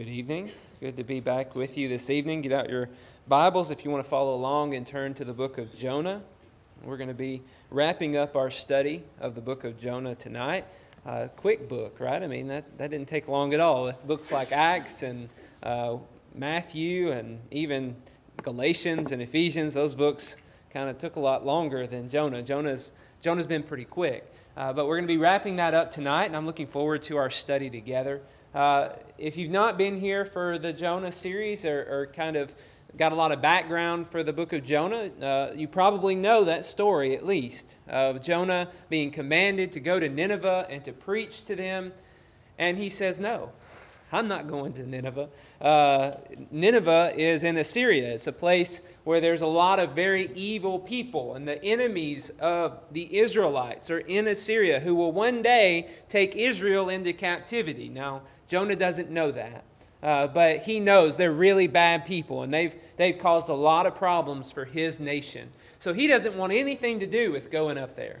Good evening. Good to be back with you this evening. Get out your Bibles if you want to follow along and turn to the book of Jonah. We're going to be wrapping up our study of the book of Jonah tonight. Uh, quick book, right? I mean, that, that didn't take long at all. With Books like Acts and uh, Matthew and even Galatians and Ephesians, those books kind of took a lot longer than Jonah. Jonah's, Jonah's been pretty quick. Uh, but we're going to be wrapping that up tonight, and I'm looking forward to our study together. Uh, if you've not been here for the Jonah series or, or, kind of got a lot of background for the book of Jonah, uh, you probably know that story at least of Jonah being commanded to go to Nineveh and to preach to them. And he says, No, I'm not going to Nineveh. Uh, Nineveh is in Assyria. It's a place where there's a lot of very evil people, and the enemies of the Israelites are in Assyria who will one day take Israel into captivity. Now, Jonah doesn't know that. Uh, but he knows they're really bad people and they've, they've caused a lot of problems for his nation. So he doesn't want anything to do with going up there.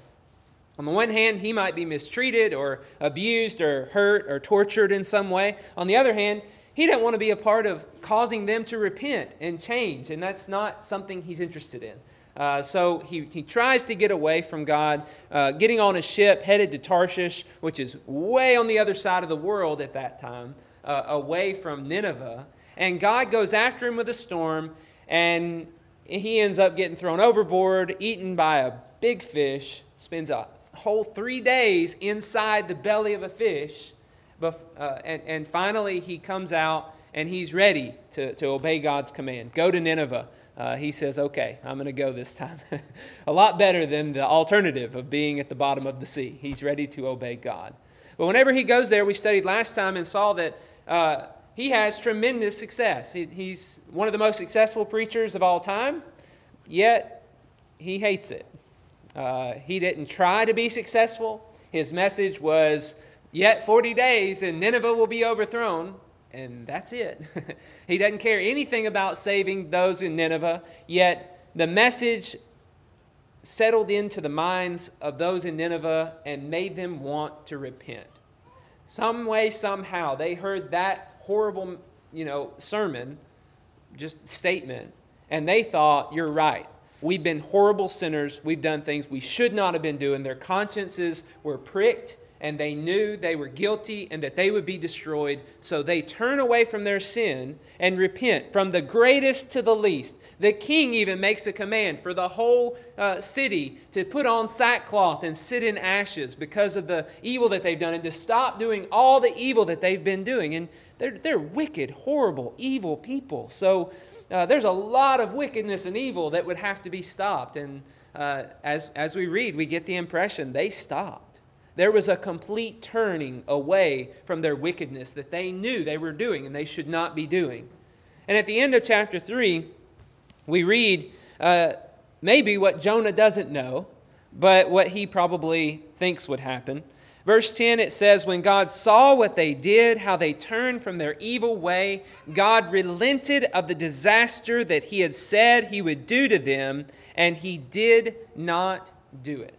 On the one hand, he might be mistreated or abused or hurt or tortured in some way. On the other hand, he doesn't want to be a part of causing them to repent and change, and that's not something he's interested in. Uh, so he, he tries to get away from God, uh, getting on a ship headed to Tarshish, which is way on the other side of the world at that time, uh, away from Nineveh. And God goes after him with a storm, and he ends up getting thrown overboard, eaten by a big fish, spends a whole three days inside the belly of a fish. But, uh, and, and finally, he comes out and he's ready to, to obey God's command. Go to Nineveh. Uh, he says, Okay, I'm going to go this time. a lot better than the alternative of being at the bottom of the sea. He's ready to obey God. But whenever he goes there, we studied last time and saw that uh, he has tremendous success. He, he's one of the most successful preachers of all time, yet he hates it. Uh, he didn't try to be successful. His message was, Yet 40 days and Nineveh will be overthrown. And that's it. he doesn't care anything about saving those in Nineveh, yet the message settled into the minds of those in Nineveh and made them want to repent. Some way, somehow, they heard that horrible, you know, sermon, just statement, and they thought, you're right. We've been horrible sinners. We've done things we should not have been doing. Their consciences were pricked, and they knew they were guilty and that they would be destroyed. So they turn away from their sin and repent, from the greatest to the least. The king even makes a command for the whole uh, city to put on sackcloth and sit in ashes because of the evil that they've done and to stop doing all the evil that they've been doing. And they're, they're wicked, horrible, evil people. So uh, there's a lot of wickedness and evil that would have to be stopped. And uh, as, as we read, we get the impression they stopped. There was a complete turning away from their wickedness that they knew they were doing and they should not be doing. And at the end of chapter 3, we read uh, maybe what Jonah doesn't know, but what he probably thinks would happen. Verse 10, it says, When God saw what they did, how they turned from their evil way, God relented of the disaster that he had said he would do to them, and he did not do it.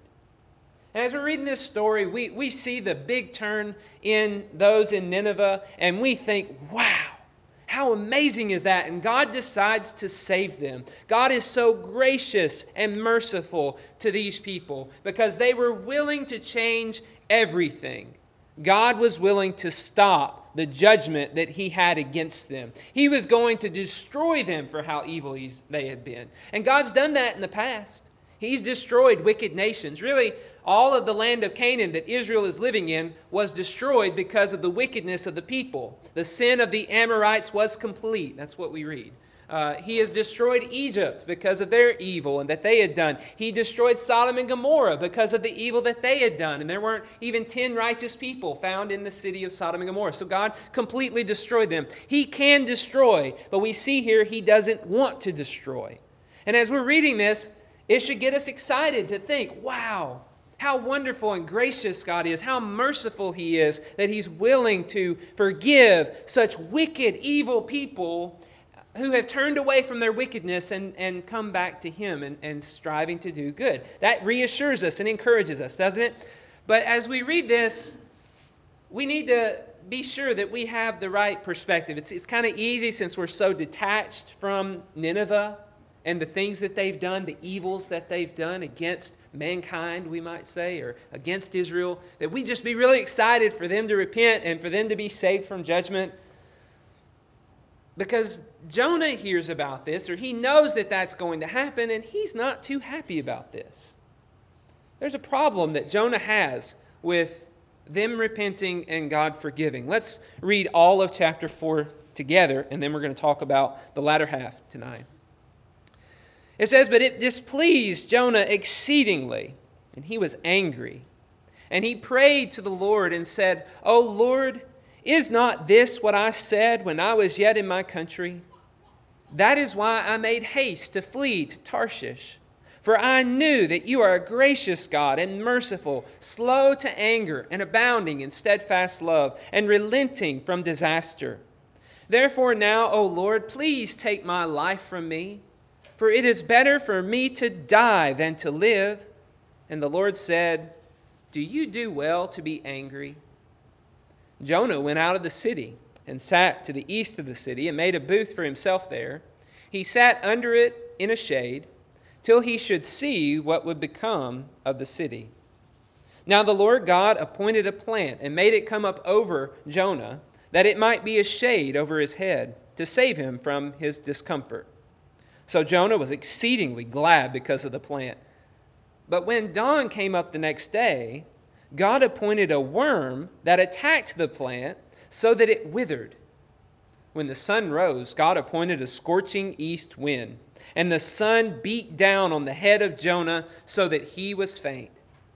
And as we're reading this story, we, we see the big turn in those in Nineveh, and we think, wow, how amazing is that? And God decides to save them. God is so gracious and merciful to these people because they were willing to change everything. God was willing to stop the judgment that he had against them. He was going to destroy them for how evil they had been. And God's done that in the past. He's destroyed wicked nations. Really, all of the land of Canaan that Israel is living in was destroyed because of the wickedness of the people. The sin of the Amorites was complete. That's what we read. Uh, he has destroyed Egypt because of their evil and that they had done. He destroyed Sodom and Gomorrah because of the evil that they had done. And there weren't even 10 righteous people found in the city of Sodom and Gomorrah. So God completely destroyed them. He can destroy, but we see here he doesn't want to destroy. And as we're reading this, it should get us excited to think, wow, how wonderful and gracious God is, how merciful He is that He's willing to forgive such wicked, evil people who have turned away from their wickedness and, and come back to Him and, and striving to do good. That reassures us and encourages us, doesn't it? But as we read this, we need to be sure that we have the right perspective. It's, it's kind of easy since we're so detached from Nineveh and the things that they've done, the evils that they've done against mankind, we might say, or against Israel, that we just be really excited for them to repent and for them to be saved from judgment. Because Jonah hears about this, or he knows that that's going to happen, and he's not too happy about this. There's a problem that Jonah has with them repenting and God forgiving. Let's read all of chapter 4 together, and then we're going to talk about the latter half tonight. It says, But it displeased Jonah exceedingly, and he was angry. And he prayed to the Lord and said, O Lord, is not this what I said when I was yet in my country? That is why I made haste to flee to Tarshish. For I knew that you are a gracious God and merciful, slow to anger, and abounding in steadfast love, and relenting from disaster. Therefore, now, O Lord, please take my life from me for it is better for me to die than to live. And the Lord said, Do you do well to be angry? Jonah went out of the city and sat to the east of the city and made a booth for himself there. He sat under it in a shade till he should see what would become of the city. Now the Lord God appointed a plant and made it come up over Jonah, that it might be a shade over his head, to save him from his discomfort. So Jonah was exceedingly glad because of the plant. But when dawn came up the next day, God appointed a worm that attacked the plant so that it withered. When the sun rose, God appointed a scorching east wind, and the sun beat down on the head of Jonah so that he was faint.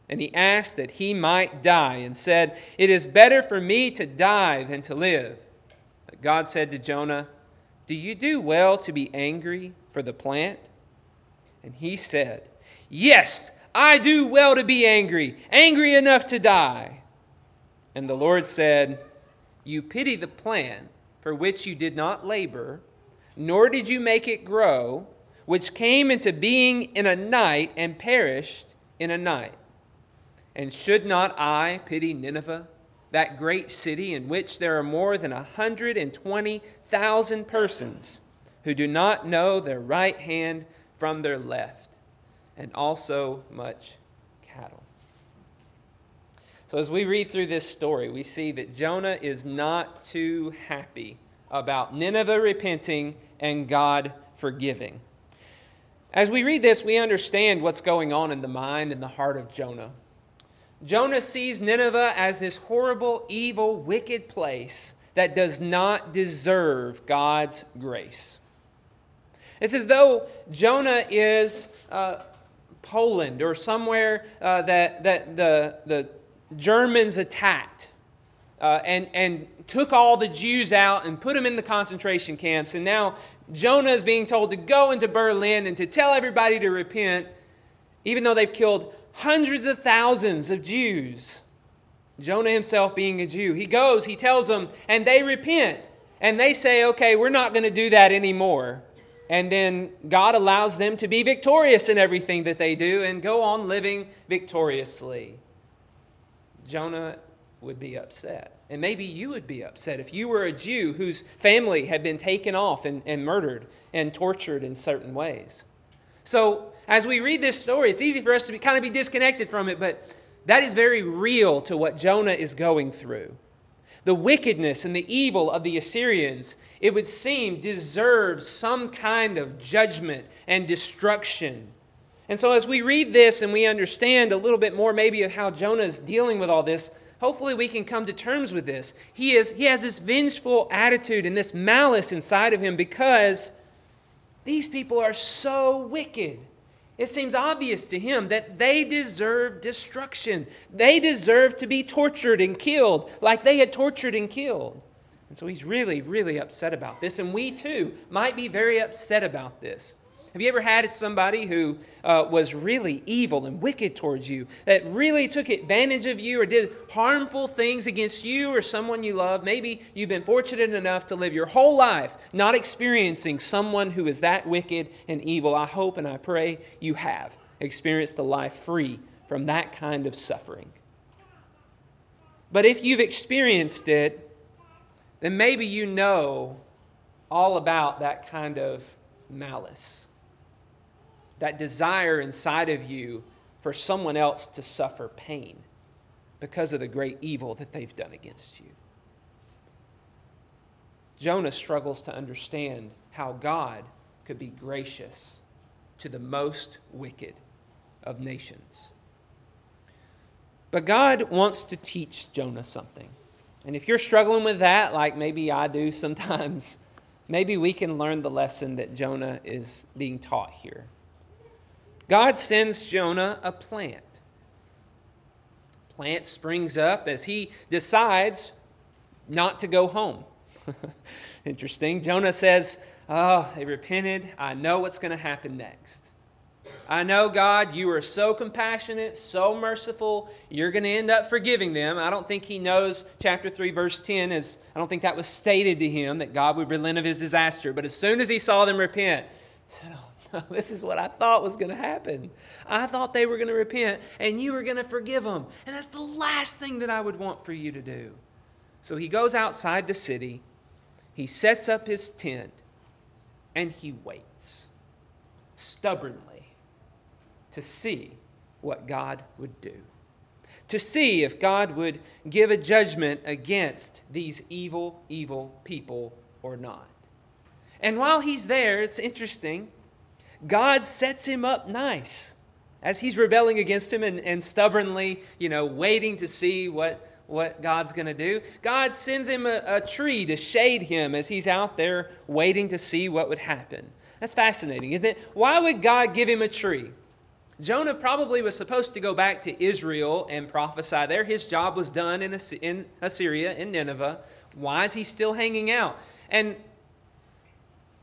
And he asked that he might die, and said, It is better for me to die than to live. But God said to Jonah, Do you do well to be angry? for the plant? And he said, Yes, I do well to be angry, angry enough to die. And the Lord said, You pity the plant for which you did not labor, nor did you make it grow, which came into being in a night and perished in a night. And should not I pity Nineveh, that great city in which there are more than a 120,000 persons? who do not know their right hand from their left, and also much cattle. So, as we read through this story, we see that Jonah is not too happy about Nineveh repenting and God forgiving. As we read this, we understand what's going on in the mind and the heart of Jonah. Jonah sees Nineveh as this horrible, evil, wicked place that does not deserve God's grace. It's as though Jonah is uh, Poland or somewhere uh, that, that the, the Germans attacked uh, and, and took all the Jews out and put them in the concentration camps. And now Jonah is being told to go into Berlin and to tell everybody to repent, even though they've killed hundreds of thousands of Jews. Jonah himself being a Jew, he goes, he tells them, and they repent. And they say, okay, we're not going to do that anymore. And then God allows them to be victorious in everything that they do and go on living victoriously. Jonah would be upset. And maybe you would be upset if you were a Jew whose family had been taken off and, and murdered and tortured in certain ways. So, as we read this story, it's easy for us to be, kind of be disconnected from it, but that is very real to what Jonah is going through. The wickedness and the evil of the Assyrians it would seem, deserves some kind of judgment and destruction. And so, as we read this and we understand a little bit more, maybe, of how Jonah is dealing with all this, hopefully we can come to terms with this. He, is, he has this vengeful attitude and this malice inside of him because these people are so wicked. It seems obvious to him that they deserve destruction. They deserve to be tortured and killed like they had tortured and killed. And so he's really, really upset about this. And we too might be very upset about this. Have you ever had somebody who uh, was really evil and wicked towards you, that really took advantage of you or did harmful things against you or someone you love? Maybe you've been fortunate enough to live your whole life not experiencing someone who is that wicked and evil. I hope and I pray you have experienced a life free from that kind of suffering. But if you've experienced it, then maybe you know all about that kind of malice, that desire inside of you for someone else to suffer pain because of the great evil that they've done against you. Jonah struggles to understand how God could be gracious to the most wicked of nations. But God wants to teach Jonah something. And if you're struggling with that, like maybe I do sometimes, maybe we can learn the lesson that Jonah is being taught here. God sends Jonah a plant. Plant springs up as he decides not to go home. Interesting. Jonah says, Oh, they repented. I know what's going to happen next. I know, God, you are so compassionate, so merciful. You're going to end up forgiving them. I don't think he knows chapter 3, verse 10, as I don't think that was stated to him that God would relent of his disaster. But as soon as he saw them repent, he said, Oh, this is what I thought was going to happen. I thought they were going to repent and you were going to forgive them. And that's the last thing that I would want for you to do. So he goes outside the city, he sets up his tent, and he waits stubbornly to see what God would do, to see if God would give a judgment against these evil, evil people or not. And while he's there, it's interesting, God sets him up nice as he's rebelling against him and, and stubbornly, you know, waiting to see what, what God's going to do. God sends him a, a tree to shade him as he's out there waiting to see what would happen. That's fascinating, isn't it? Why would God give him a tree? Jonah probably was supposed to go back to Israel and prophesy there. His job was done in, in Assyria, in Nineveh. Why is he still hanging out? And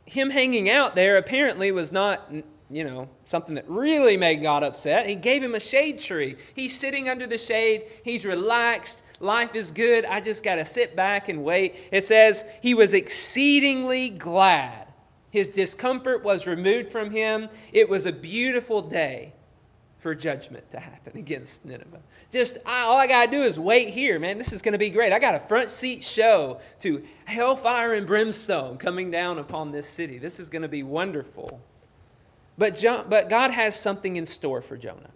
him hanging out there apparently was not, you know, something that really made God upset. He gave him a shade tree. He's sitting under the shade, he's relaxed. Life is good. I just got to sit back and wait. It says, He was exceedingly glad. His discomfort was removed from him. It was a beautiful day for judgment to happen against Nineveh. Just I, all I got to do is wait here, man. This is going to be great. I got a front seat show to hellfire and brimstone coming down upon this city. This is going to be wonderful. But, jo- but God has something in store for Jonah.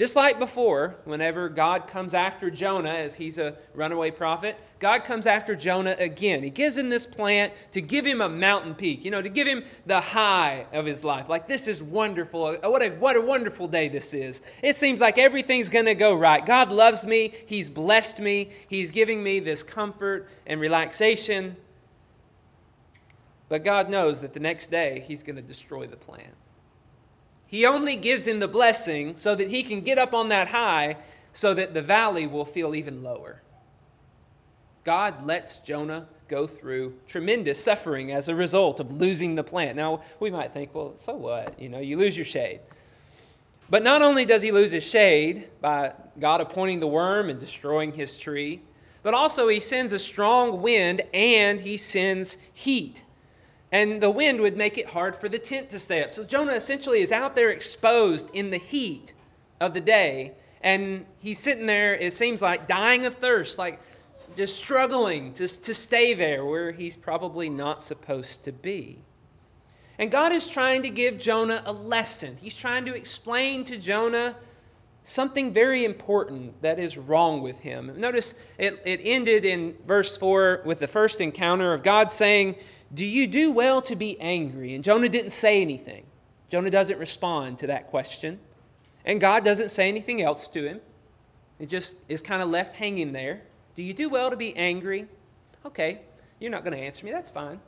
Just like before, whenever God comes after Jonah, as he's a runaway prophet, God comes after Jonah again. He gives him this plant to give him a mountain peak, you know, to give him the high of his life. Like, this is wonderful. What a, what a wonderful day this is. It seems like everything's going to go right. God loves me. He's blessed me. He's giving me this comfort and relaxation. But God knows that the next day, He's going to destroy the plant. He only gives him the blessing so that he can get up on that high so that the valley will feel even lower. God lets Jonah go through tremendous suffering as a result of losing the plant. Now, we might think, well, so what? You know, you lose your shade. But not only does he lose his shade by God appointing the worm and destroying his tree, but also he sends a strong wind and he sends heat and the wind would make it hard for the tent to stay up. So Jonah essentially is out there exposed in the heat of the day, and he's sitting there, it seems like, dying of thirst, like just struggling to, to stay there where he's probably not supposed to be. And God is trying to give Jonah a lesson. He's trying to explain to Jonah something very important that is wrong with him. Notice it, it ended in verse 4 with the first encounter of God saying, do you do well to be angry? And Jonah didn't say anything. Jonah doesn't respond to that question. And God doesn't say anything else to him. It just is kind of left hanging there. Do you do well to be angry? Okay, you're not going to answer me. That's fine.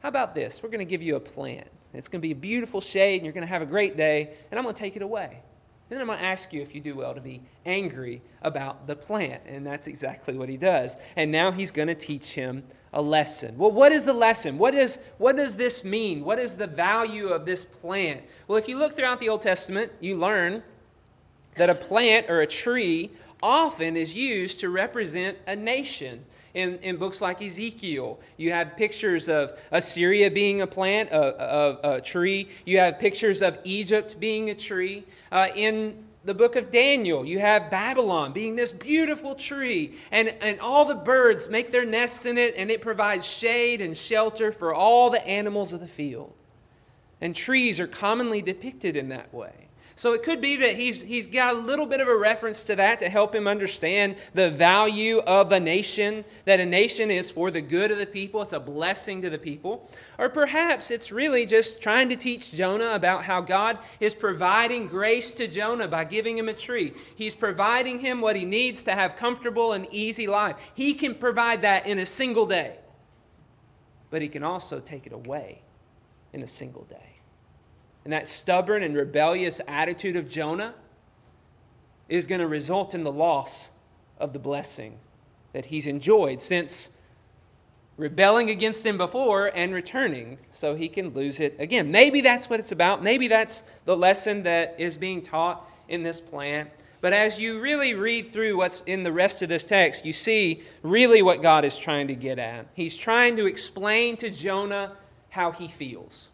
How about this? We're going to give you a plant. It's going to be a beautiful shade, and you're going to have a great day, and I'm going to take it away. Then I'm going to ask you if you do well to be angry about the plant. And that's exactly what he does. And now he's going to teach him a lesson. Well, what is the lesson? What, is, what does this mean? What is the value of this plant? Well, if you look throughout the Old Testament, you learn that a plant or a tree often is used to represent a nation. In, in books like Ezekiel, you have pictures of Assyria being a plant, a, a, a tree. You have pictures of Egypt being a tree. Uh, in the book of Daniel, you have Babylon being this beautiful tree, and, and all the birds make their nests in it, and it provides shade and shelter for all the animals of the field. And trees are commonly depicted in that way. So it could be that he's, he's got a little bit of a reference to that to help him understand the value of a nation, that a nation is for the good of the people, it's a blessing to the people. Or perhaps it's really just trying to teach Jonah about how God is providing grace to Jonah by giving him a tree. He's providing him what he needs to have comfortable and easy life. He can provide that in a single day, but he can also take it away in a single day and that stubborn and rebellious attitude of Jonah is going to result in the loss of the blessing that he's enjoyed since rebelling against him before and returning so he can lose it again. Maybe that's what it's about. Maybe that's the lesson that is being taught in this plan. But as you really read through what's in the rest of this text, you see really what God is trying to get at. He's trying to explain to Jonah how he feels.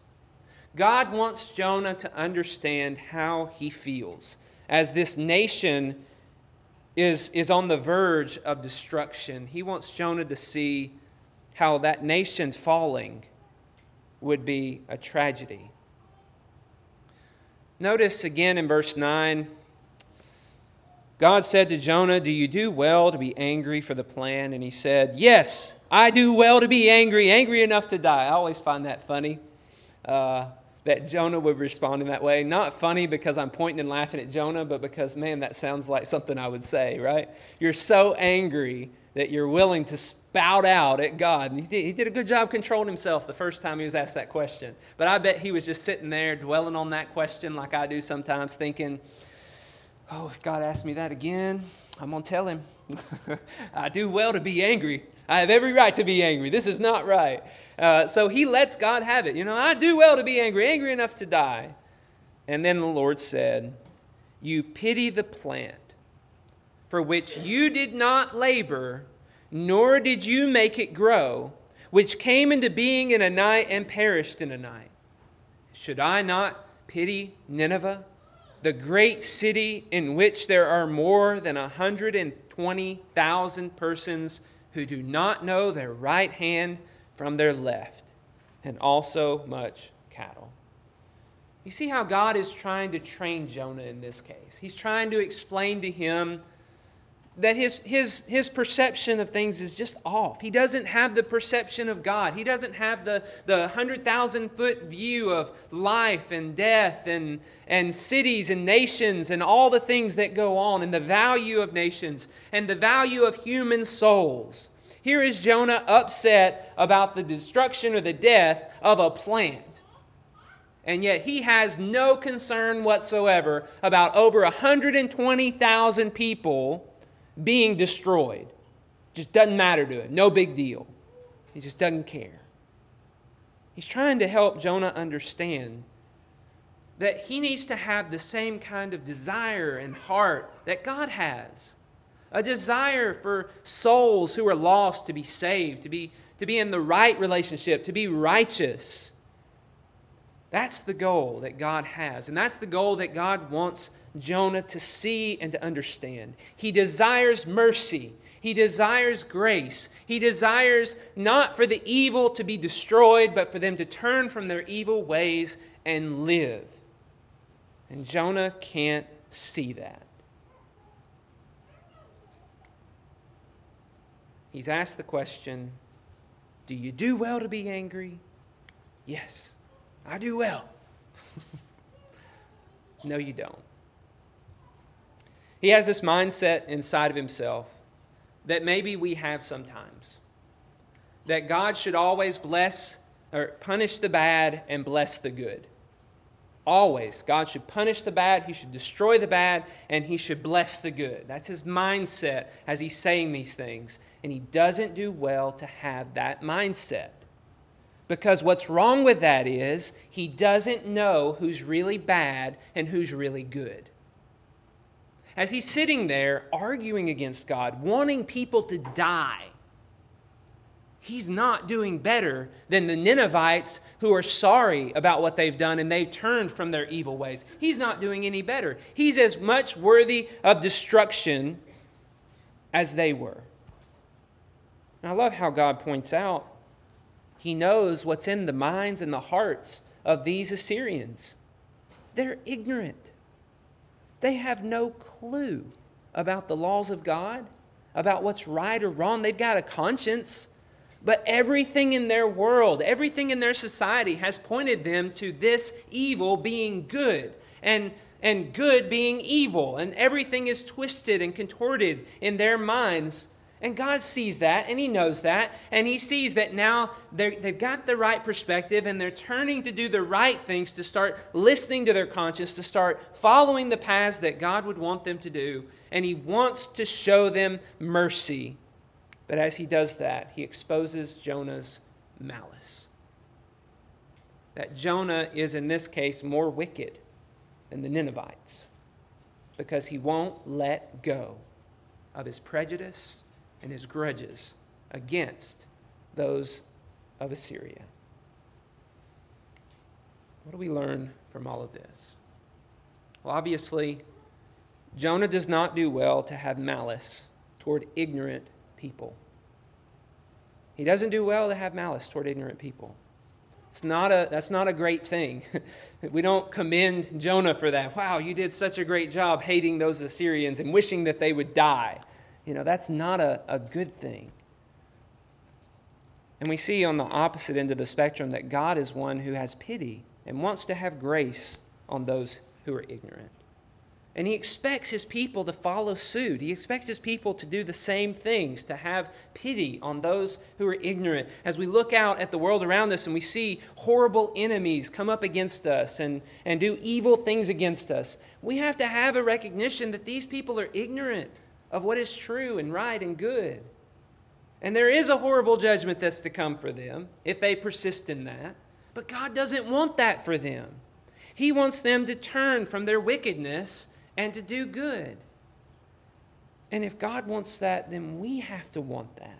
God wants Jonah to understand how he feels as this nation is, is on the verge of destruction. He wants Jonah to see how that nation falling would be a tragedy. Notice again in verse 9 God said to Jonah, Do you do well to be angry for the plan? And he said, Yes, I do well to be angry, angry enough to die. I always find that funny. Uh, that Jonah would respond in that way. Not funny because I'm pointing and laughing at Jonah, but because, man, that sounds like something I would say, right? You're so angry that you're willing to spout out at God. And he did, he did a good job controlling himself the first time he was asked that question. But I bet he was just sitting there dwelling on that question like I do sometimes, thinking, oh, if God asked me that again, I'm going to tell him. I do well to be angry. I have every right to be angry. This is not right. Uh, so he lets God have it. You know, I do well to be angry, angry enough to die. And then the Lord said, You pity the plant for which you did not labor, nor did you make it grow, which came into being in a night and perished in a night. Should I not pity Nineveh, the great city in which there are more than a 120,000 persons who do not know their right hand from their left, and also much cattle. You see how God is trying to train Jonah in this case. He's trying to explain to him that his, his, his perception of things is just off. He doesn't have the perception of God. He doesn't have the, the 100,000 foot view of life and death and, and cities and nations and all the things that go on and the value of nations and the value of human souls. Here is Jonah upset about the destruction or the death of a plant. And yet he has no concern whatsoever about over 120,000 people being destroyed. Just doesn't matter to him. No big deal. He just doesn't care. He's trying to help Jonah understand that he needs to have the same kind of desire and heart that God has a desire for souls who are lost to be saved, to be, to be in the right relationship, to be righteous. That's the goal that God has. And that's the goal that God wants Jonah to see and to understand. He desires mercy. He desires grace. He desires not for the evil to be destroyed, but for them to turn from their evil ways and live. And Jonah can't see that. He's asked the question Do you do well to be angry? Yes, I do well. no, you don't. He has this mindset inside of himself that maybe we have sometimes that God should always bless or punish the bad and bless the good. Always. God should punish the bad, He should destroy the bad, and He should bless the good. That's His mindset as He's saying these things. And He doesn't do well to have that mindset. Because what's wrong with that is He doesn't know who's really bad and who's really good. As He's sitting there arguing against God, wanting people to die, he's not doing better than the Ninevites who are sorry about what they've done and they've turned from their evil ways. He's not doing any better. He's as much worthy of destruction as they were. And I love how God points out he knows what's in the minds and the hearts of these Assyrians. They're ignorant, they have no clue about the laws of God, about what's right or wrong. They've got a conscience. But everything in their world, everything in their society has pointed them to this evil being good and, and good being evil. And everything is twisted and contorted in their minds. And God sees that and He knows that. And He sees that now they've got the right perspective and they're turning to do the right things, to start listening to their conscience, to start following the paths that God would want them to do. And He wants to show them mercy. But as he does that, he exposes Jonah's malice. That Jonah is, in this case, more wicked than the Ninevites because he won't let go of his prejudice and his grudges against those of Assyria. What do we learn from all of this? Well, obviously, Jonah does not do well to have malice toward ignorant people. He doesn't do well to have malice toward ignorant people. It's not a, that's not a great thing. we don't commend Jonah for that. Wow, you did such a great job hating those Assyrians and wishing that they would die. You know, that's not a, a good thing. And we see on the opposite end of the spectrum that God is one who has pity and wants to have grace on those who are ignorant. And he expects his people to follow suit. He expects his people to do the same things, to have pity on those who are ignorant. As we look out at the world around us and we see horrible enemies come up against us and, and do evil things against us, we have to have a recognition that these people are ignorant of what is true and right and good. And there is a horrible judgment that's to come for them if they persist in that. But God doesn't want that for them. He wants them to turn from their wickedness and to do good. And if God wants that, then we have to want that.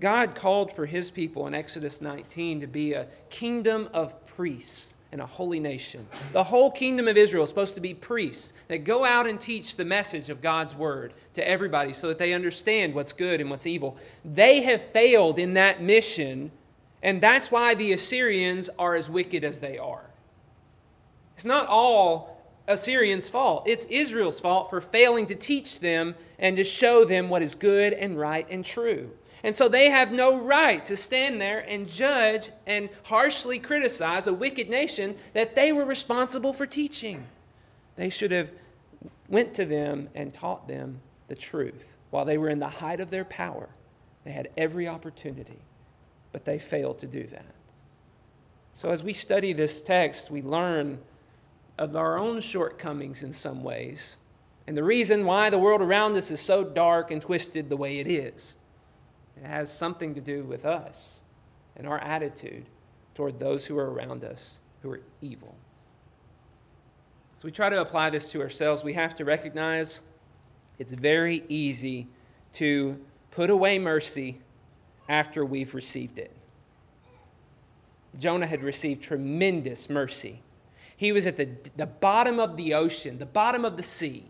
God called for his people in Exodus 19 to be a kingdom of priests and a holy nation. The whole kingdom of Israel is supposed to be priests that go out and teach the message of God's word to everybody so that they understand what's good and what's evil. They have failed in that mission, and that's why the Assyrians are as wicked as they are. It's not all Assyrians' fault. It's Israel's fault for failing to teach them and to show them what is good and right and true. And so they have no right to stand there and judge and harshly criticize a wicked nation that they were responsible for teaching. They should have went to them and taught them the truth while they were in the height of their power. They had every opportunity, but they failed to do that. So as we study this text, we learn of our own shortcomings in some ways, and the reason why the world around us is so dark and twisted the way it is. It has something to do with us and our attitude toward those who are around us who are evil. So we try to apply this to ourselves. We have to recognize it's very easy to put away mercy after we've received it. Jonah had received tremendous mercy he was at the, the bottom of the ocean, the bottom of the sea.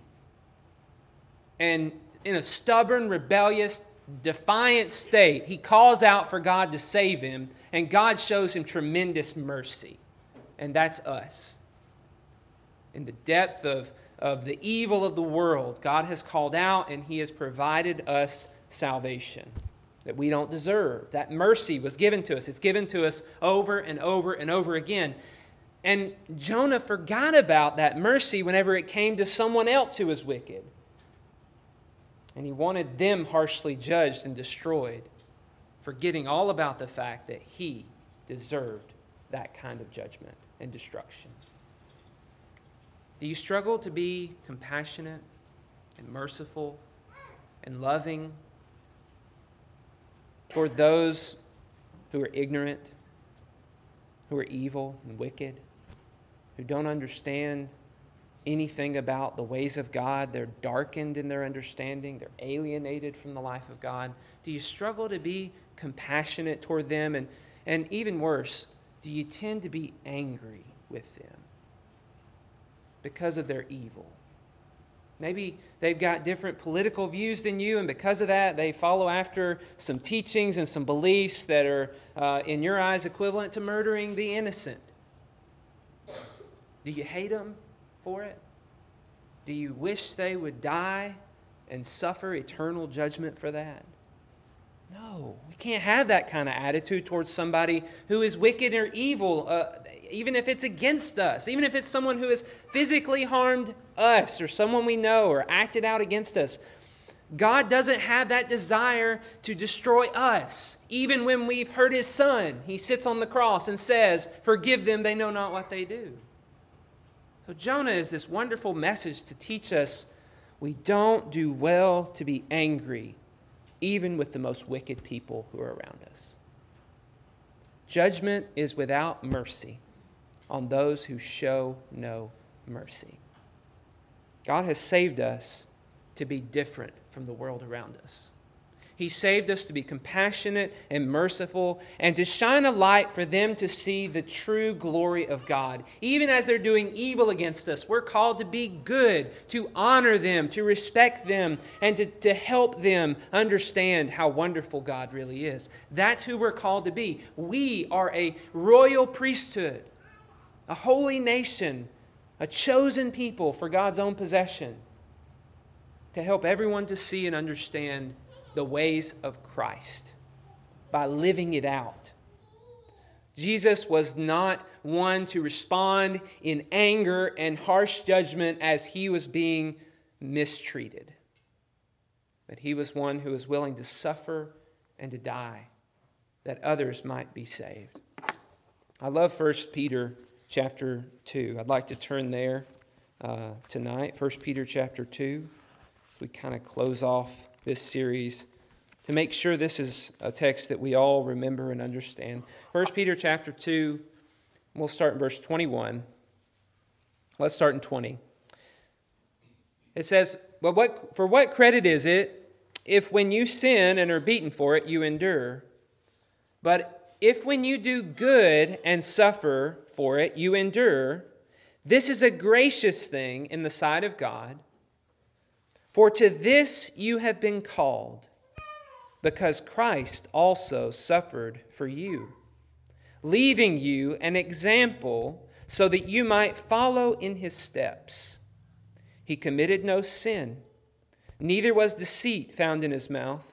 And in a stubborn, rebellious, defiant state, he calls out for God to save him, and God shows him tremendous mercy. And that's us. In the depth of, of the evil of the world, God has called out and he has provided us salvation that we don't deserve. That mercy was given to us. It's given to us over and over and over again. And Jonah forgot about that mercy whenever it came to someone else who was wicked. And he wanted them harshly judged and destroyed, forgetting all about the fact that he deserved that kind of judgment and destruction. Do you struggle to be compassionate and merciful and loving toward those who are ignorant, who are evil and wicked? who don't understand anything about the ways of God. They're darkened in their understanding, they're alienated from the life of God. Do you struggle to be compassionate toward them? And, and even worse, do you tend to be angry with them because of their evil? Maybe they've got different political views than you, and because of that, they follow after some teachings and some beliefs that are, uh, in your eyes, equivalent to murdering the innocent. Do you hate them for it? Do you wish they would die and suffer eternal judgment for that? No, we can't have that kind of attitude towards somebody who is wicked or evil, uh, even if it's against us, even if it's someone who has physically harmed us or someone we know or acted out against us. God doesn't have that desire to destroy us. Even when we've hurt his son, he sits on the cross and says, Forgive them, they know not what they do. So, Jonah is this wonderful message to teach us we don't do well to be angry, even with the most wicked people who are around us. Judgment is without mercy on those who show no mercy. God has saved us to be different from the world around us. He saved us to be compassionate and merciful and to shine a light for them to see the true glory of God. Even as they're doing evil against us, we're called to be good, to honor them, to respect them, and to, to help them understand how wonderful God really is. That's who we're called to be. We are a royal priesthood, a holy nation, a chosen people for God's own possession, to help everyone to see and understand the ways of Christ by living it out. Jesus was not one to respond in anger and harsh judgment as he was being mistreated, but he was one who was willing to suffer and to die that others might be saved. I love 1 Peter chapter 2. I'd like to turn there uh, tonight. 1 Peter chapter 2. We kind of close off this series to make sure this is a text that we all remember and understand. 1 Peter chapter 2, we'll start in verse 21. Let's start in 20. It says, But what, for what credit is it if when you sin and are beaten for it, you endure? But if when you do good and suffer for it, you endure, this is a gracious thing in the sight of God. For to this you have been called, because Christ also suffered for you, leaving you an example so that you might follow in his steps. He committed no sin, neither was deceit found in his mouth.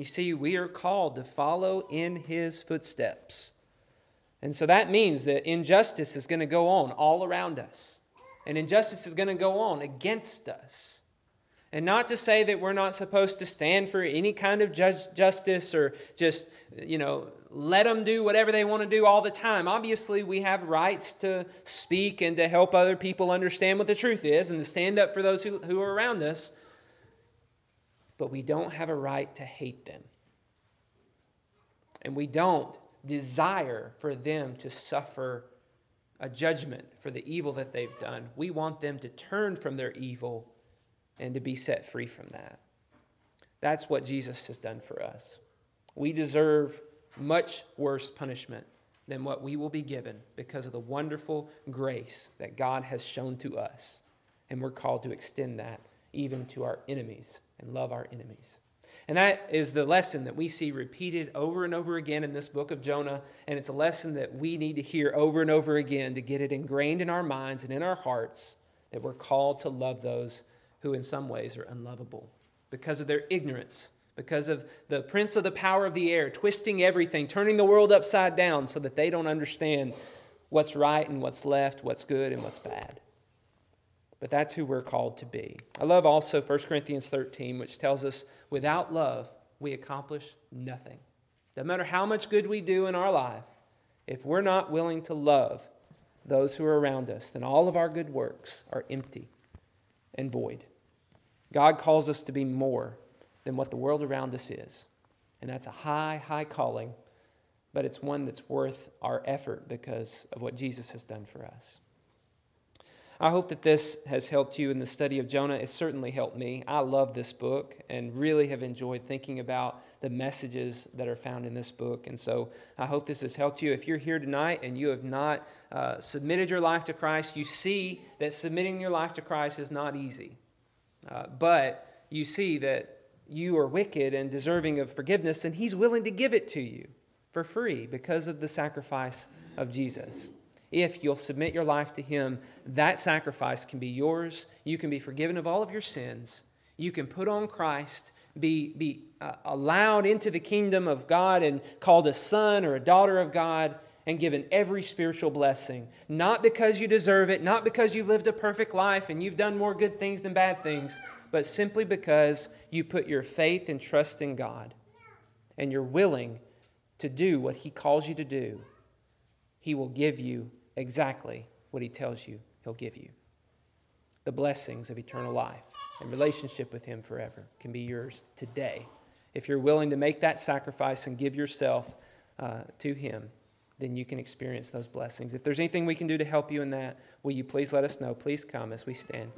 You see, we are called to follow in his footsteps. And so that means that injustice is going to go on all around us, and injustice is going to go on against us. And not to say that we're not supposed to stand for any kind of justice or just, you know, let them do whatever they want to do all the time. Obviously, we have rights to speak and to help other people understand what the truth is and to stand up for those who, who are around us. But we don't have a right to hate them. And we don't desire for them to suffer a judgment for the evil that they've done. We want them to turn from their evil and to be set free from that. That's what Jesus has done for us. We deserve much worse punishment than what we will be given because of the wonderful grace that God has shown to us. And we're called to extend that even to our enemies and love our enemies. And that is the lesson that we see repeated over and over again in this book of Jonah. And it's a lesson that we need to hear over and over again to get it ingrained in our minds and in our hearts that we're called to love those who in some ways are unlovable because of their ignorance, because of the prince of the power of the air, twisting everything, turning the world upside down so that they don't understand what's right and what's left, what's good and what's bad. But that's who we're called to be. I love also 1 Corinthians 13, which tells us without love, we accomplish nothing. No matter how much good we do in our life, if we're not willing to love those who are around us, then all of our good works are empty and void. God calls us to be more than what the world around us is. And that's a high, high calling, but it's one that's worth our effort because of what Jesus has done for us. I hope that this has helped you in the study of Jonah. It certainly helped me. I love this book and really have enjoyed thinking about the messages that are found in this book. And so I hope this has helped you. If you're here tonight and you have not uh, submitted your life to Christ, you see that submitting your life to Christ is not easy. Uh, but you see that you are wicked and deserving of forgiveness, and He's willing to give it to you for free because of the sacrifice of Jesus if you'll submit your life to Him, that sacrifice can be yours. You can be forgiven of all of your sins. You can put on Christ, be, be uh, allowed into the kingdom of God and called a son or a daughter of God and given every spiritual blessing. Not because you deserve it, not because you've lived a perfect life and you've done more good things than bad things, but simply because you put your faith and trust in God and you're willing to do what He calls you to do. He will give you exactly what he tells you he'll give you. The blessings of eternal life and relationship with him forever can be yours today. If you're willing to make that sacrifice and give yourself uh, to him, then you can experience those blessings. If there's anything we can do to help you in that, will you please let us know? Please come as we stand